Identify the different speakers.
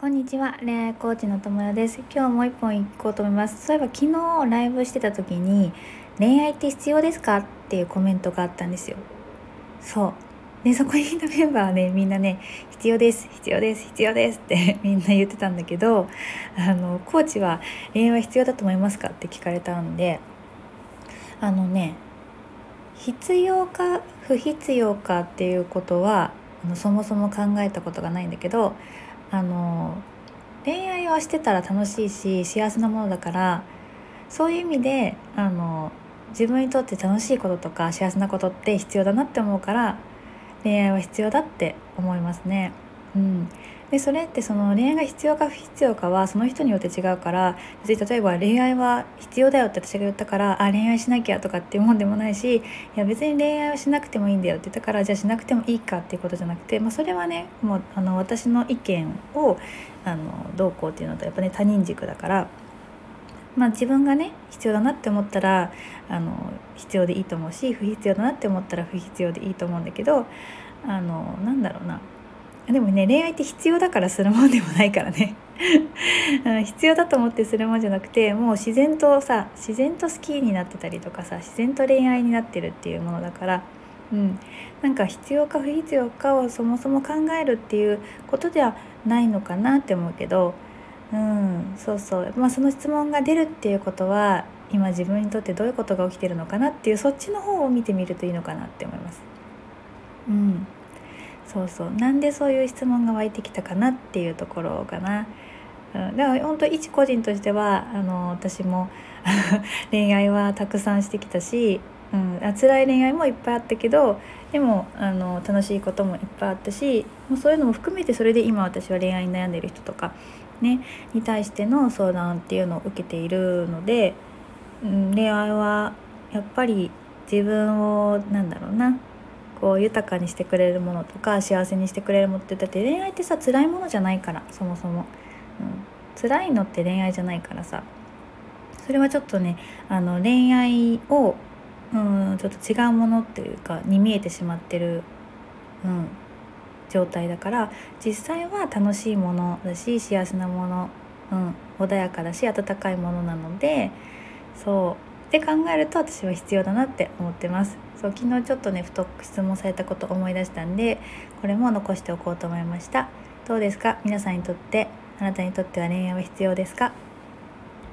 Speaker 1: こんにちは恋愛コーチの友よです。今日もう一本行こうと思います。そういえば昨日ライブしてた時に恋愛って必要ですかっていうコメントがあったんですよ。そう。でそこにいたメンバーはねみんなね必要です必要です必要ですって みんな言ってたんだけどあのコーチは恋愛は必要だと思いますかって聞かれたんであのね必要か不必要かっていうことはあのそもそも考えたことがないんだけどあの恋愛はしてたら楽しいし幸せなものだからそういう意味であの自分にとって楽しいこととか幸せなことって必要だなって思うから恋愛は必要だって思いますね。うん、でそれってその恋愛が必要か不必要かはその人によって違うから別に例えば恋愛は必要だよって私が言ったからあ恋愛しなきゃとかっていうもんでもないしいや別に恋愛はしなくてもいいんだよって言ったからじゃあしなくてもいいかっていうことじゃなくて、まあ、それはねもうあの私の意見をあのどうこうっていうのとやっぱね他人軸だから。まあ、自分がね必要だなって思ったらあの必要でいいと思うし不必要だなって思ったら不必要でいいと思うんだけどあのなんだろうなでもね恋愛って必要だからするもんでもないからね。必要だと思ってするもんじゃなくてもう自然とさ自然と好きになってたりとかさ自然と恋愛になってるっていうものだから、うん、なんか必要か不必要かをそもそも考えるっていうことではないのかなって思うけど、うん、そうそう、まあ、その質問が出るっていうことは今自分にとってどういうことが起きてるのかなっていうそっちの方を見てみるといいのかなって思います。そうそう。なんでそういう質問が湧いてきたかなっていうところかな。うん、だから本当一個人としてはあの私も 恋愛はたくさんしてきたし、うん、辛い恋愛もいっぱいあったけどでもあの楽しいこともいっぱいあったしもうそういうのも含めてそれで今私は恋愛に悩んでる人とか、ね、に対しての相談っていうのを受けているので、うん、恋愛はやっぱり自分をなんだろうな。こう豊かにしてくれるものとか幸せにしてくれるものってだって恋愛ってさ辛いものじゃないからそもそも、うん、辛いのって恋愛じゃないからさ。それはちょっとねあの恋愛をうんちょっと違うものっていうかに見えてしまってる、うん、状態だから実際は楽しいものだし幸せなもの、うん、穏やかだし温かいものなのでそう。って考えると私は必要だなって思ってます。そう昨日ちょっとねふと質問されたこと思い出したんでこれも残しておこうと思いました。どうですか？皆さんにとってあなたにとっては恋愛は必要ですか？